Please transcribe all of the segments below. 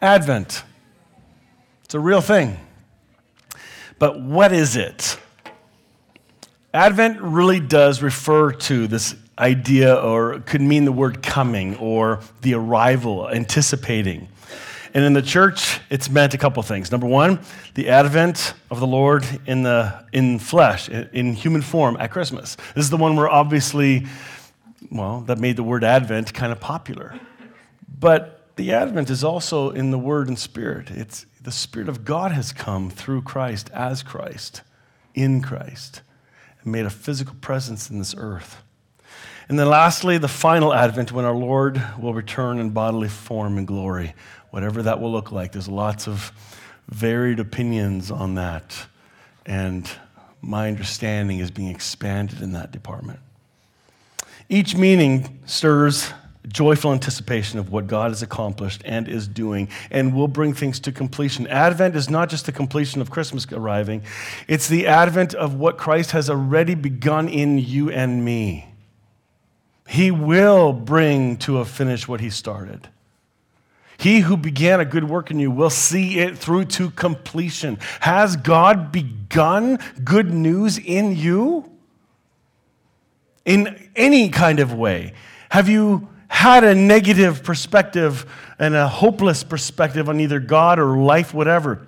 Advent. It's a real thing. But what is it? Advent really does refer to this idea, or could mean the word coming or the arrival, anticipating. And in the church, it's meant a couple things. Number one, the advent of the Lord in, the, in flesh, in human form at Christmas. This is the one where obviously, well, that made the word advent kind of popular. But the advent is also in the word and spirit. It's the Spirit of God has come through Christ, as Christ, in Christ, and made a physical presence in this earth. And then lastly, the final advent when our Lord will return in bodily form and glory, whatever that will look like. There's lots of varied opinions on that. And my understanding is being expanded in that department. Each meaning stirs joyful anticipation of what God has accomplished and is doing and will bring things to completion. Advent is not just the completion of Christmas arriving, it's the advent of what Christ has already begun in you and me. He will bring to a finish what he started. He who began a good work in you will see it through to completion. Has God begun good news in you? In any kind of way? Have you had a negative perspective and a hopeless perspective on either God or life, whatever?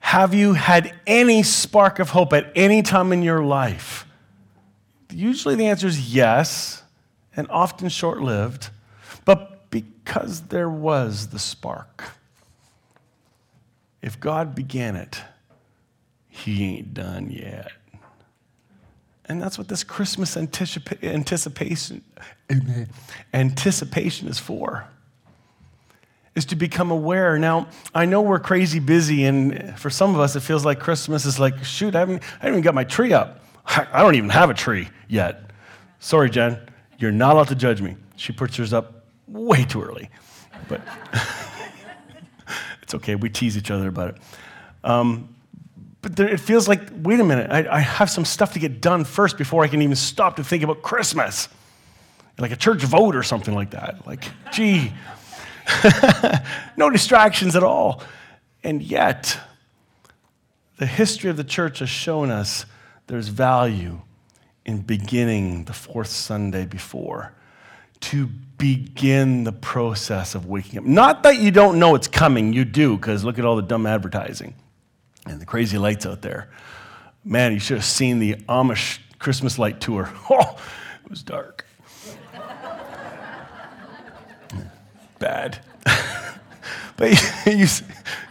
Have you had any spark of hope at any time in your life? Usually the answer is yes, and often short lived, but because there was the spark. If God began it, He ain't done yet. And that's what this Christmas anticipa- anticipation, anticipation is for. Is to become aware. Now, I know we're crazy busy, and for some of us, it feels like Christmas is like, shoot, I haven't, I haven't even got my tree up. I don't even have a tree yet. Sorry, Jen. You're not allowed to judge me. She puts hers up way too early. But it's okay. We tease each other about it. Um, but there, it feels like, wait a minute, I, I, have some stuff to get done first before I can even stop to think about Christmas. Like a church vote or something like that. Like, gee, no distractions at all. And yet, the history of the church has shown us there's value in beginning the fourth Sunday before to begin the process of waking up. Not that you don't know it's coming, you do, because look at all the dumb advertising and the crazy lights out there. Man, you should have seen the Amish Christmas light tour. Oh, it was dark. Bad. but you,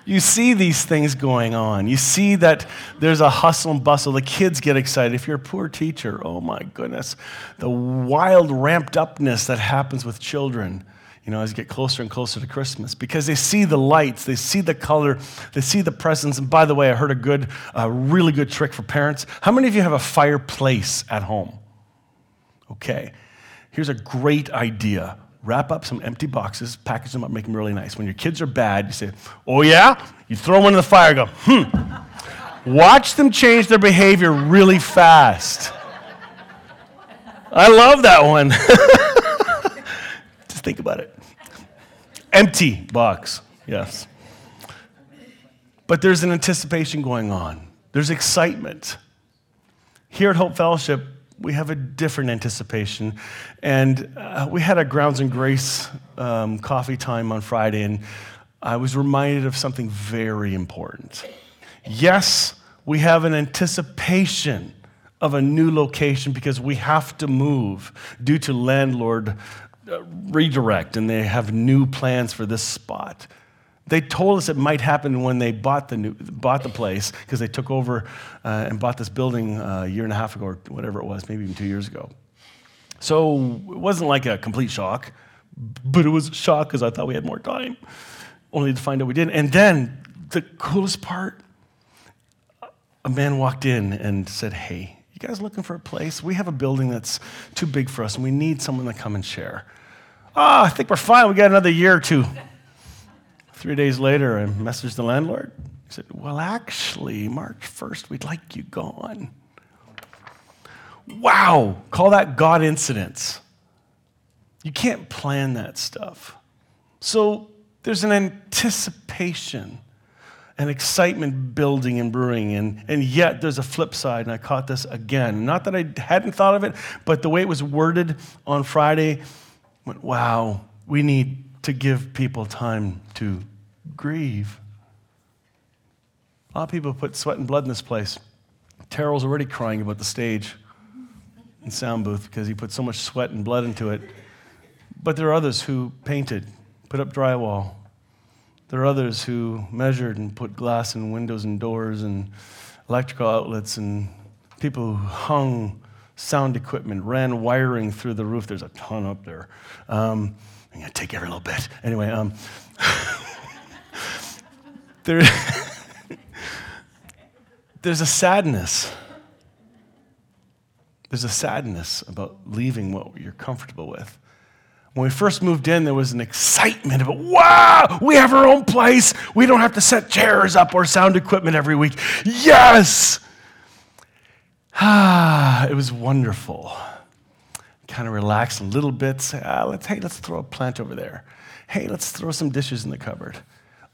you see these things going on. You see that there's a hustle and bustle. The kids get excited. If you're a poor teacher, oh my goodness, the wild ramped upness that happens with children you know, as you get closer and closer to Christmas because they see the lights, they see the color, they see the presents. And by the way, I heard a good, a really good trick for parents. How many of you have a fireplace at home? Okay. Here's a great idea. Wrap up some empty boxes, package them up, make them really nice. When your kids are bad, you say, Oh, yeah? You throw one in the fire, go, Hmm. Watch them change their behavior really fast. I love that one. Think about it. Empty box, yes. But there's an anticipation going on, there's excitement. Here at Hope Fellowship, we have a different anticipation. And uh, we had a Grounds and Grace um, coffee time on Friday, and I was reminded of something very important. Yes, we have an anticipation of a new location because we have to move due to landlord redirect and they have new plans for this spot. They told us it might happen when they bought the, new, bought the place because they took over uh, and bought this building uh, a year and a half ago or whatever it was, maybe even two years ago. So it wasn't like a complete shock, but it was a shock because I thought we had more time, only to find out we didn't. And then the coolest part a man walked in and said, Hey, you guys looking for a place? We have a building that's too big for us and we need someone to come and share. Oh, I think we're fine. We got another year or two. Three days later, I messaged the landlord. He said, Well, actually, March 1st, we'd like you gone. Wow, call that God incidents. You can't plan that stuff. So There's an anticipation and excitement building and brewing. And, and yet there's a flip side, and I caught this again. Not that I hadn't thought of it, but the way it was worded on Friday went, wow, we need to give people time to grieve. A lot of people put sweat and blood in this place. Terrell's already crying about the stage and sound booth because he put so much sweat and blood into it. But there are others who painted, put up drywall, there are others who measured and put glass in windows and doors and electrical outlets and people who hung sound equipment, ran wiring through the roof. There's a ton up there. Um, I'm going to take every little bit. Anyway, um, there, there's a sadness. There's a sadness about leaving what you're comfortable with. When we first moved in, there was an excitement of, wow, we have our own place. We don't have to set chairs up or sound equipment every week. Yes! Ah, it was wonderful. Kind of relax a little bit. Ah, let's, hey, let's throw a plant over there. Hey, let's throw some dishes in the cupboard.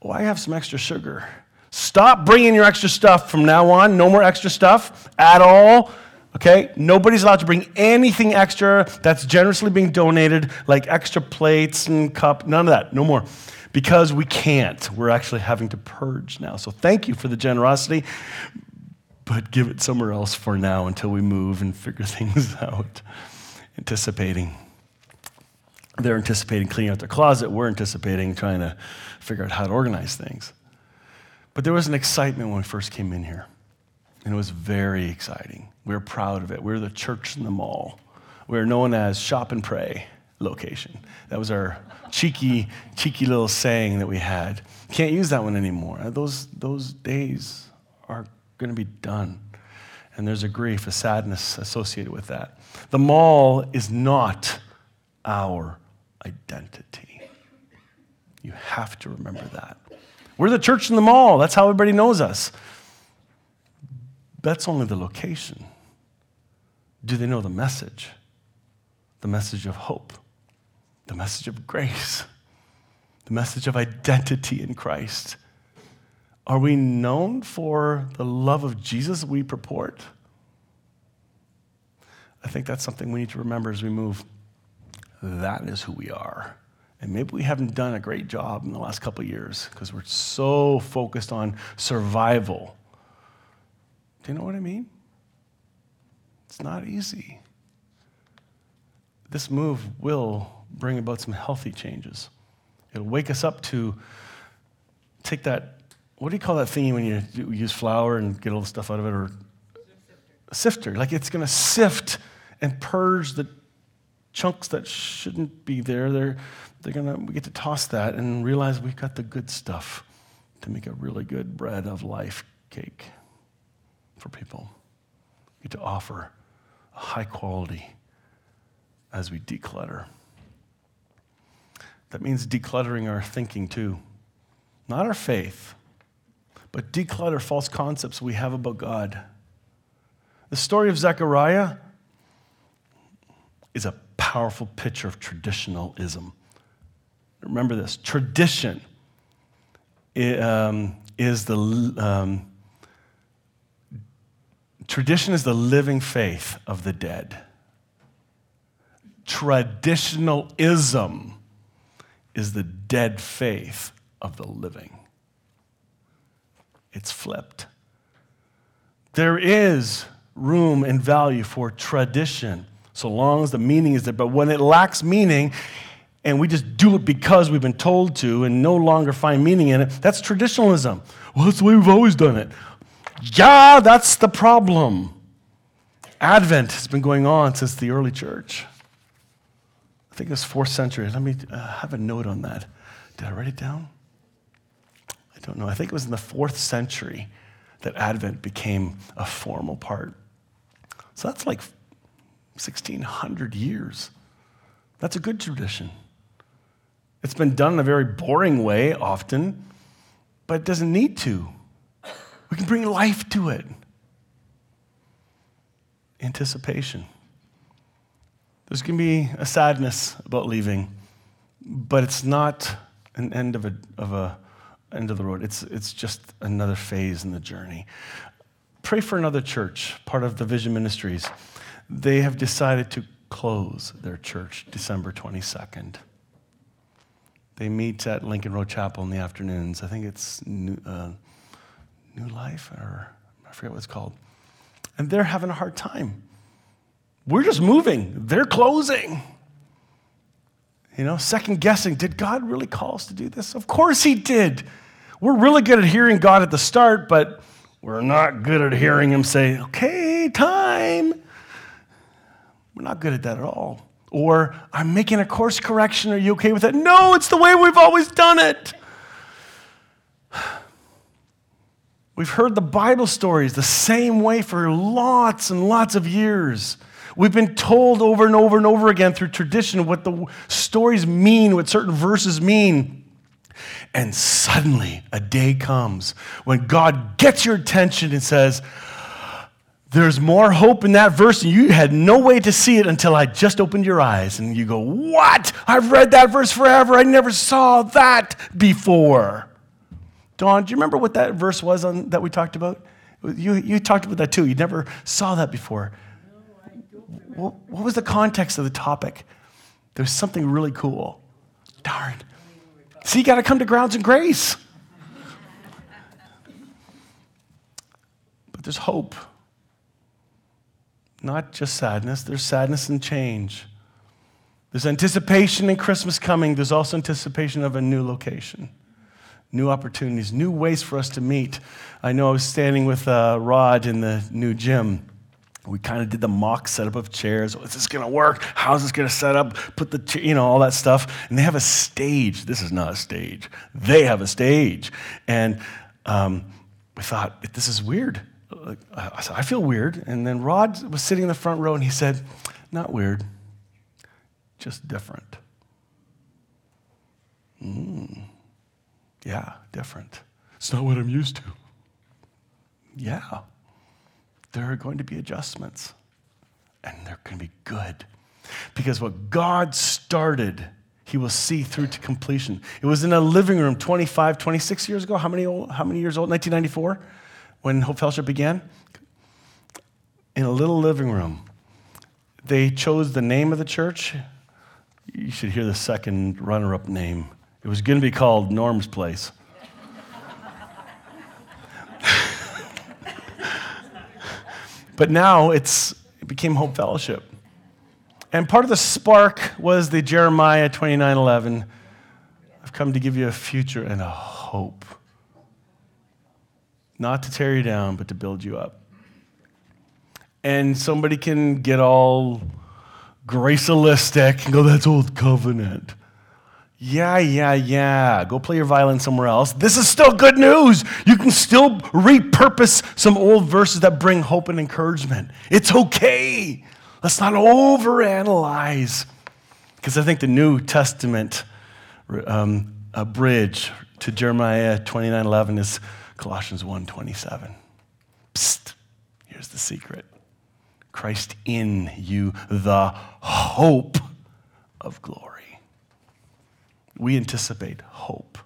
Oh, I have some extra sugar. Stop bringing your extra stuff from now on. No more extra stuff at all. Okay? Nobody's allowed to bring anything extra that's generously being donated, like extra plates and cup, none of that, no more. Because we can't. We're actually having to purge now. So thank you for the generosity, but give it somewhere else for now until we move and figure things out. Anticipating. They're anticipating cleaning out their closet. We're anticipating trying to figure out how to organize things. But there was an excitement when we first came in here, and it was very exciting. We are proud of it. We are the church in the mall. We are known as Shop and Pray location. That was our cheeky, cheeky little saying that we had. Can't use that one anymore. Those, those days are going to be done. And there's a grief, a sadness associated with that. The mall is not our identity. You have to remember that. We're the church in the mall. That's how everybody knows us. That's only the location. Do they know the message? The message of hope, the message of grace, the message of identity in Christ. Are we known for the love of Jesus we purport? I think that's something we need to remember as we move. That is who we are. And maybe we haven't done a great job in the last couple years because we're so focused on survival. Do you know what I mean? It's not easy. This move will bring about some healthy changes. It'll wake us up to take that, what do you call that thingy when you use flour and get all the stuff out of it? Or a sifter. Like it's going to sift and purge the chunks that shouldn't be there. They're, they're going to, we get to toss that and realize we've got the good stuff to make a really good bread of life cake for people. We get to offer a high quality as we declutter. That means decluttering our thinking too, not our faith, but declutter false concepts we have about God. The story of Zechariah is a powerful picture of traditionalism. Remember this tradition um, is the um, Tradition is the living faith of the dead. Traditionalism is the dead faith of the living. It's flipped. There is room and value for tradition, so long as the meaning is there. But when it lacks meaning, and we just do it because we've been told to and no longer find meaning in it, that's traditionalism. Well, that's the way we've always done it. Yeah, that's the problem. Advent has been going on since the early church. I think it was fourth century. Let me uh, have a note on that. Did I write it down? Don't know. I think it was in the fourth century that Advent became a formal part. So that's like 1600 years. That's a good tradition. It's been done in a very boring way often, but it doesn't need to. We can bring life to it. Anticipation. There's going to be a sadness about leaving, but it's not an end of a, of a end of the road. It's, it's just another phase in the journey. Pray for another church, part of the Vision Ministries. They have decided to close their church December 22nd. They meet at Lincoln Road Chapel in the afternoons. I think it's New, uh, New Life, or I forget what it's called. And they're having a hard time. We're just moving, they're closing. You know, second guessing, did God really call us to do this? Of course He did. We're really good at hearing God at the start, but we're not good at hearing Him say, okay, time. We're not good at that at all. Or, I'm making a course correction. Are you okay with that? No, it's the way we've always done it. We've heard the Bible stories the same way for lots and lots of years. We've been told over and over and over again through tradition what the stories mean, what certain verses mean. And suddenly a day comes when God gets your attention and says, There's more hope in that verse, and you had no way to see it until I just opened your eyes. And you go, What? I've read that verse forever. I never saw that before. Don, do you remember what that verse was on, that we talked about? You, you talked about that too. You never saw that before. No, what, what was the context of the topic? There was something really cool. Darn. See, you got to come to grounds and grace. But there's hope. Not just sadness, there's sadness and change. There's anticipation in Christmas coming, there's also anticipation of a new location, new opportunities, new ways for us to meet. I know I was standing with uh, Rod in the new gym we kind of did the mock setup of chairs. Is this going to work? How's this going to set up? Put the, you know, all that stuff. And they have a stage. This is not a stage. They have a stage. And um, we thought, this is weird. I said, I feel weird. And then Rod was sitting in the front row and he said, not weird, just different. Mm. Yeah, different. It's not what I'm used to. Yeah there are going to be adjustments, and they're going to be good. Because what God started, He will see through to completion. It was in a living room 25, 26 years ago. How many, old, how many years old? 1994, when Hope Fellowship began? In a little living room. They chose the name of the church. You should hear the second runner up name. It was going to be called Norm's Place. But now it's, it became Hope Fellowship. And part of the spark was the Jeremiah 29 11. I've come to give you a future and a hope. Not to tear you down, but to build you up. And somebody can get all gracialistic and go, that's old covenant. Yeah, yeah, yeah. Go play your violin somewhere else. This is still good news. You can still repurpose some old verses that bring hope and encouragement. It's okay. Let's not overanalyze. Because I think the New Testament um, a bridge to Jeremiah 29:11 is Colossians 1:27. Psst. Here's the secret. Christ in you, the hope of glory we anticipate hope.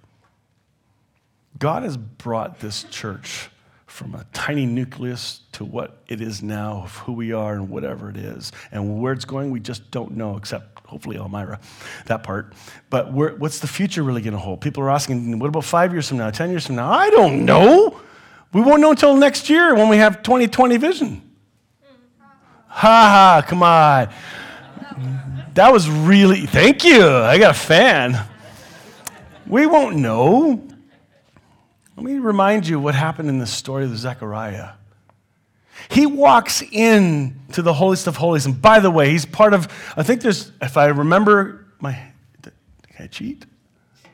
God has brought this church from a tiny nucleus to what it is now of who we are and whatever it is. And where it's going, we just don't know, except hopefully Elmira, that part. But what's the future really going to hold? People are asking, what about five years from now, 10 years from now? I don't know. We won't know until next year when we have 2020 vision. Ha ha, come on. That was really, thank you. I got a fan. We won't know. Let me remind you what happened in the story of Zechariah. He walks in to the holiest of holies, and by the way, he's part of. I think there's, if I remember my, can I cheat?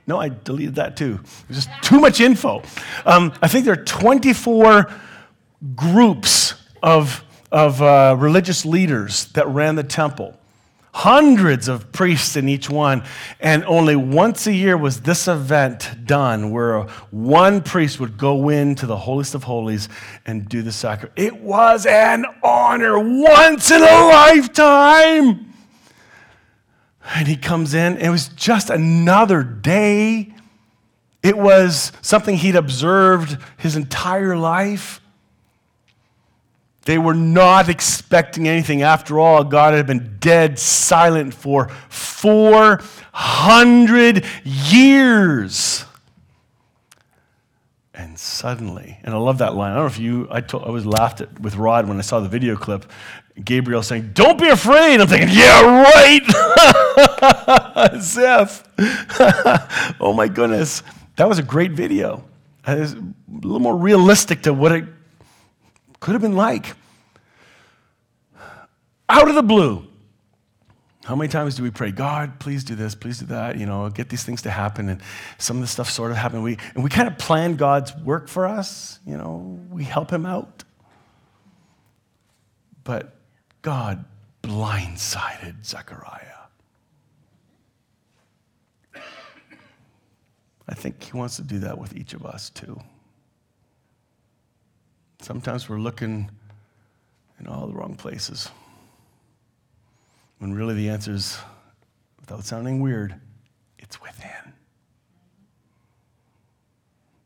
No, I deleted that too. There's just too much info. Um, I think there are 24 groups of of uh, religious leaders that ran the temple hundreds of priests in each one. And only once a year was this event done where one priest would go into the holiest of holies and do the sacrifice. It was an honor once in a lifetime. And he comes in, it was just another day It was something he'd observed his entire life. They were not expecting anything. After all, God had been dead, silent for 400 years. And suddenly, and I love that line. I don't know if you, I, told, I was laughed at with Rod when I saw the video clip. Gabriel saying, Don't be afraid. I'm thinking, Yeah, right. If. oh my goodness. That was a great video. It was a little more realistic to what it could have been like. Out of the blue. How many times do we pray, God, please do this, please do that, you know, get these things to happen? And some of the stuff sort of happened. We, and we kind of plan God's work for us, you know, we help him out. But God blindsided Zechariah. I think he wants to do that with each of us too. Sometimes we're looking in all the wrong places. When really the answer is, without sounding weird, it's within.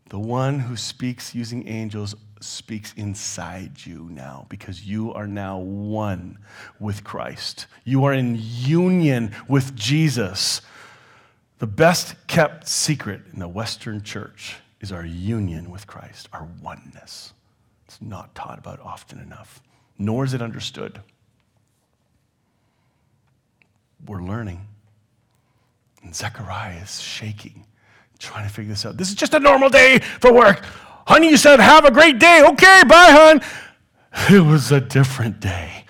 The one who speaks using angels speaks inside you now because you are now one with Christ. You are in union with Jesus. The best kept secret in the Western church is our union with Christ, our oneness. It's not taught about often enough, nor is it understood. We're learning. And Zechariah is shaking, trying to figure this out. This is just a normal day for work. Honey, you said, have a great day. Okay, bye, hon. It was a different day.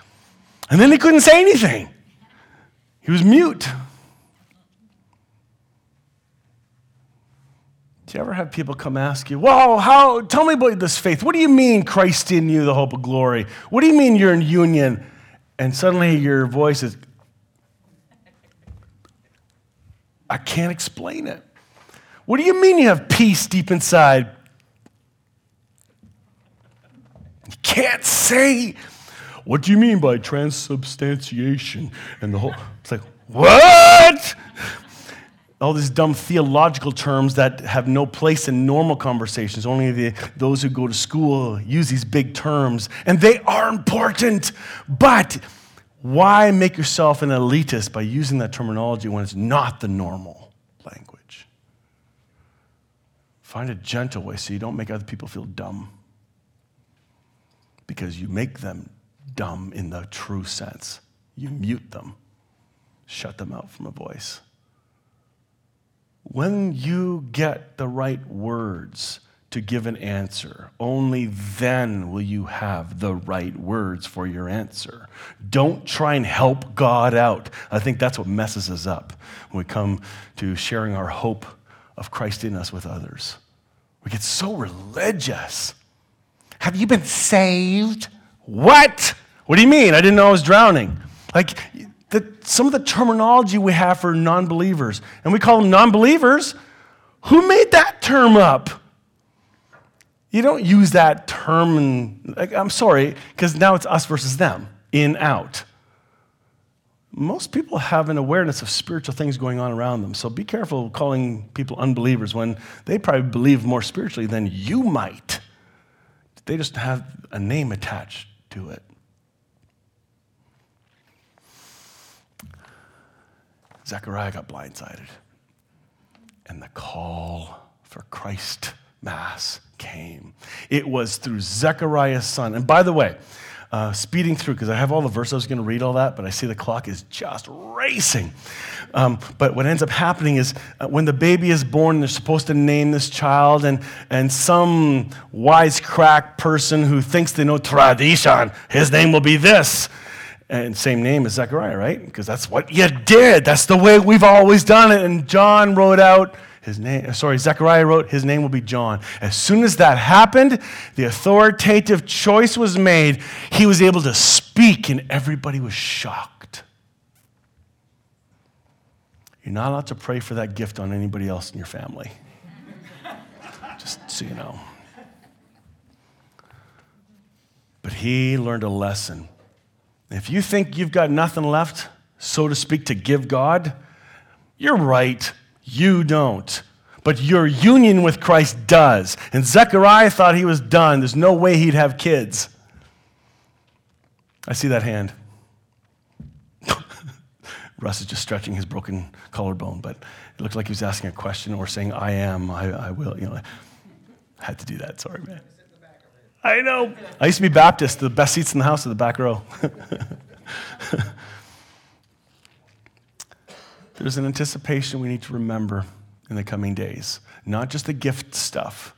And then he couldn't say anything, he was mute. Do you ever have people come ask you, Well, how, tell me about this faith. What do you mean Christ in you, the hope of glory? What do you mean you're in union? And suddenly your voice is, I can't explain it. What do you mean you have peace deep inside? You can't say. What do you mean by transubstantiation? And the whole, it's like, what? All these dumb theological terms that have no place in normal conversations. Only the, those who go to school use these big terms, and they are important. But why make yourself an elitist by using that terminology when it's not the normal language? Find a gentle way so you don't make other people feel dumb. Because you make them dumb in the true sense. You mute them, shut them out from a voice. When you get the right words to give an answer, only then will you have the right words for your answer. Don't try and help God out. I think that's what messes us up when we come to sharing our hope of Christ in us with others. We get so religious. Have you been saved? What? What do you mean? I didn't know I was drowning. Like, the, some of the terminology we have for non believers, and we call them non believers. Who made that term up? You don't use that term, and like, I'm sorry, because now it's us versus them, in, out. Most people have an awareness of spiritual things going on around them, so be careful calling people unbelievers when they probably believe more spiritually than you might. They just have a name attached to it. Zechariah got blindsided. And the call for Christ Mass came. It was through Zechariah's son. And by the way, uh, speeding through, because I have all the verses, I was going to read all that, but I see the clock is just racing. Um, but what ends up happening is uh, when the baby is born, they're supposed to name this child, and, and some wisecrack person who thinks they know tradition, his name will be this and same name as Zechariah, right? Because that's what you did. That's the way we've always done it. And John wrote out his name, uh, sorry, Zechariah wrote, his name will be John. As soon as that happened, the authoritative choice was made. He was able to speak, and everybody was shocked. You're not allowed to pray for that gift on anybody else in your family. Just so you know. But he learned a lesson if you think you've got nothing left, so to speak, to give God, you're right. You don't. but your union with Christ does. And Zechariah thought he was done. There's no way he'd have kids. I see that hand. Russ is just stretching his broken collarbone, but it looked like he was asking a question or saying, I am, I, I will. You know, I had to do that. Sorry, man. I know. I used to be Baptist. The best seats in the house are the back row. There's an anticipation we need to remember in the coming days, not just the gift stuff,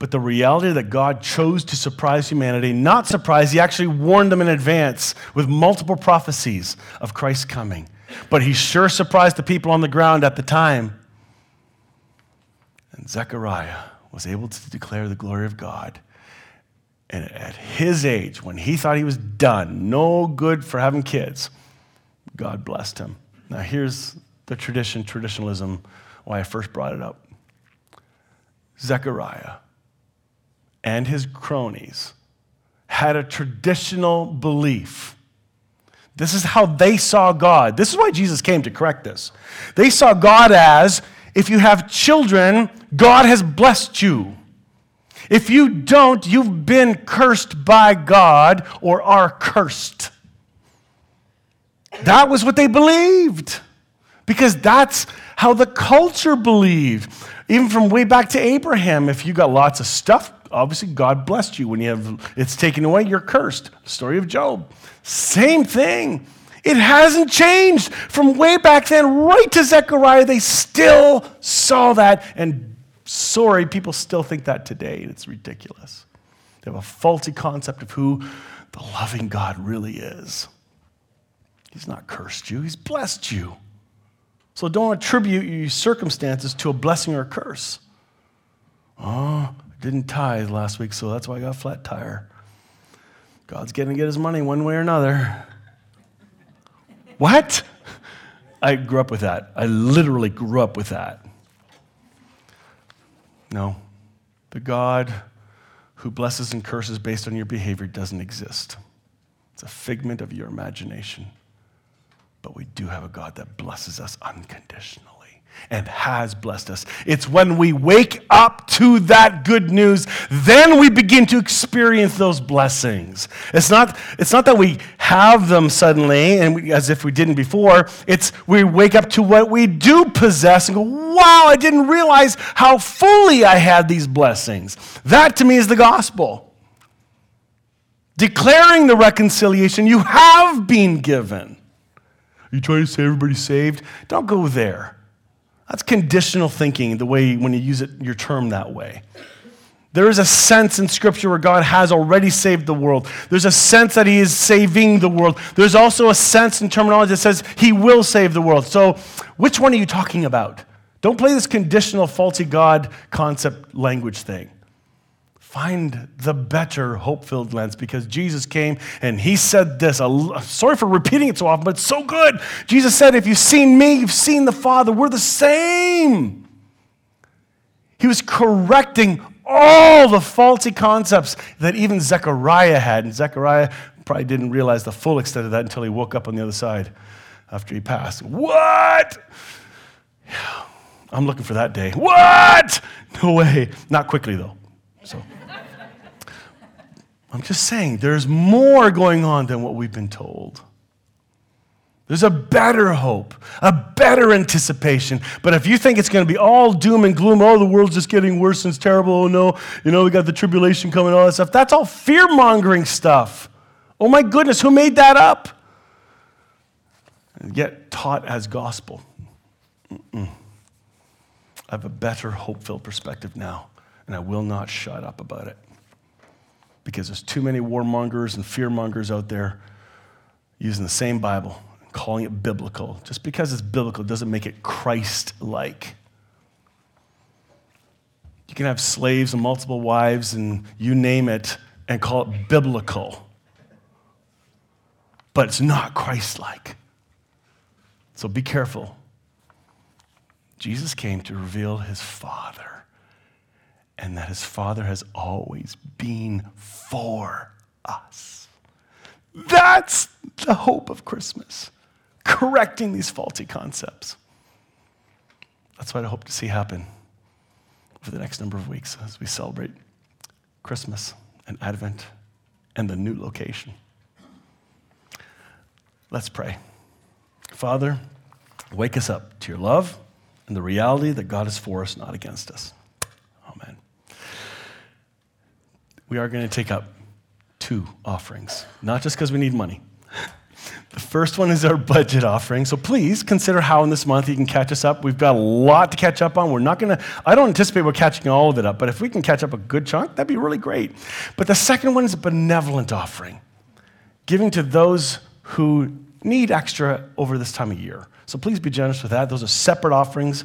but the reality that God chose to surprise humanity. Not surprise, He actually warned them in advance with multiple prophecies of Christ's coming. But He sure surprised the people on the ground at the time. And Zechariah was able to declare the glory of God. And at his age, when he thought he was done, no good for having kids, God blessed him. Now, here's the tradition, traditionalism, why I first brought it up. Zechariah and his cronies had a traditional belief. This is how they saw God. This is why Jesus came to correct this. They saw God as if you have children, God has blessed you. If you don't, you've been cursed by God or are cursed. That was what they believed because that's how the culture believed. Even from way back to Abraham, if you got lots of stuff, obviously God blessed you. When you have it's taken away, you're cursed. Story of Job. Same thing. It hasn't changed from way back then right to Zechariah. They still saw that. And sorry, people still think that today. It's ridiculous. They have a faulty concept of who the loving God really is. He's not cursed you, He's blessed you. So don't attribute your circumstances to a blessing or a curse. Oh, I didn't tithe last week, so that's why I got a flat tire. God's getting to get his money one way or another. what? I grew up with that. I literally grew up with that. No. The God who blesses and curses based on your behavior doesn't exist. It's a figment of your imagination. But we do have a God that blesses us unconditionally and has blessed us. It's when we wake up to that good news, then we begin to experience those blessings. It's not, it's not that we have them suddenly and we, as if we didn't before. It's we wake up to what we do possess and go, wow, I didn't realize how fully I had these blessings. That to me is the gospel. Declaring the reconciliation you have been given. Are you trying to say everybody's saved? Don't go there. That's conditional thinking, the way when you use it, your term that way. There is a sense in Scripture where God has already saved the world. There's a sense that He is saving the world. There's also a sense in terminology that says He will save the world. So, which one are you talking about? Don't play this conditional, faulty God concept language thing. Find the better hope filled lens because Jesus came and he said this. Sorry for repeating it so often, but it's so good. Jesus said, If you've seen me, you've seen the Father. We're the same. He was correcting all the faulty concepts that even Zechariah had. And Zechariah probably didn't realize the full extent of that until he woke up on the other side after he passed. What? I'm looking for that day. What? No way. Not quickly, though. So. I'm just saying, there's more going on than what we've been told. There's a better hope, a better anticipation. But if you think it's going to be all doom and gloom, oh, the world's just getting worse and it's terrible, oh no, you know, we got the tribulation coming, all that stuff, that's all fear mongering stuff. Oh my goodness, who made that up? And yet taught as gospel. Mm-mm. I have a better hope filled perspective now, and I will not shut up about it because there's too many warmongers and fearmongers out there using the same Bible and calling it biblical. Just because it's biblical doesn't make it Christ like. You can have slaves and multiple wives and you name it and call it biblical, but it's not Christ like. So be careful. Jesus came to reveal his Father and that his Father has always been for us. That's the hope of Christmas, correcting these faulty concepts. That's what I hope to see happen for the next number of weeks as we celebrate Christmas and Advent and the new location. Let's pray. Father, wake us up to your love and the reality that God is for us, not against us. Amen. We are going to take up two offerings, not just because we need money. The first one is our budget offering. So please consider how in this month you can catch us up. We've got a lot to catch up on. We're not going to, I don't anticipate we're catching all of it up, but if we can catch up a good chunk, that'd be really great. But the second one is a benevolent offering, giving to those who need extra over this time of year. So please be generous with that. Those are separate offerings,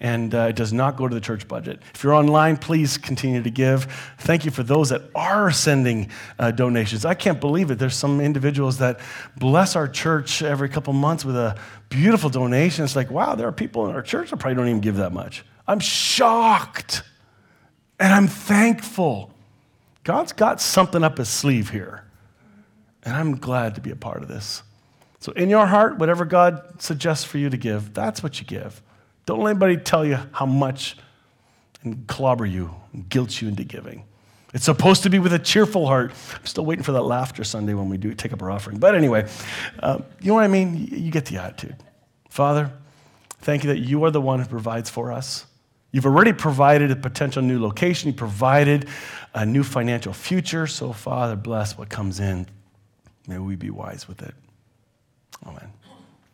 and uh, it does not go to the church budget. If you're online, please continue to give. Thank you for those that are sending uh, donations. I can't believe it. There's some individuals that bless our church every couple months with a beautiful donation. It's like, wow, there are people in our church that probably don't even give that much. I'm shocked, and I'm thankful. God's got something up his sleeve here, and I'm glad to be a part of this. So, in your heart, whatever God suggests for you to give, that's what you give. Don't let anybody tell you how much and clobber you and guilt you into giving. It's supposed to be with a cheerful heart. I'm still waiting for that laughter Sunday when we do take up our offering. But anyway, uh, you know what I mean? You get the attitude. Father, thank you that you are the one who provides for us. You've already provided a potential new location. You provided a new financial future. So, Father, bless what comes in. May we be wise with it. Amen.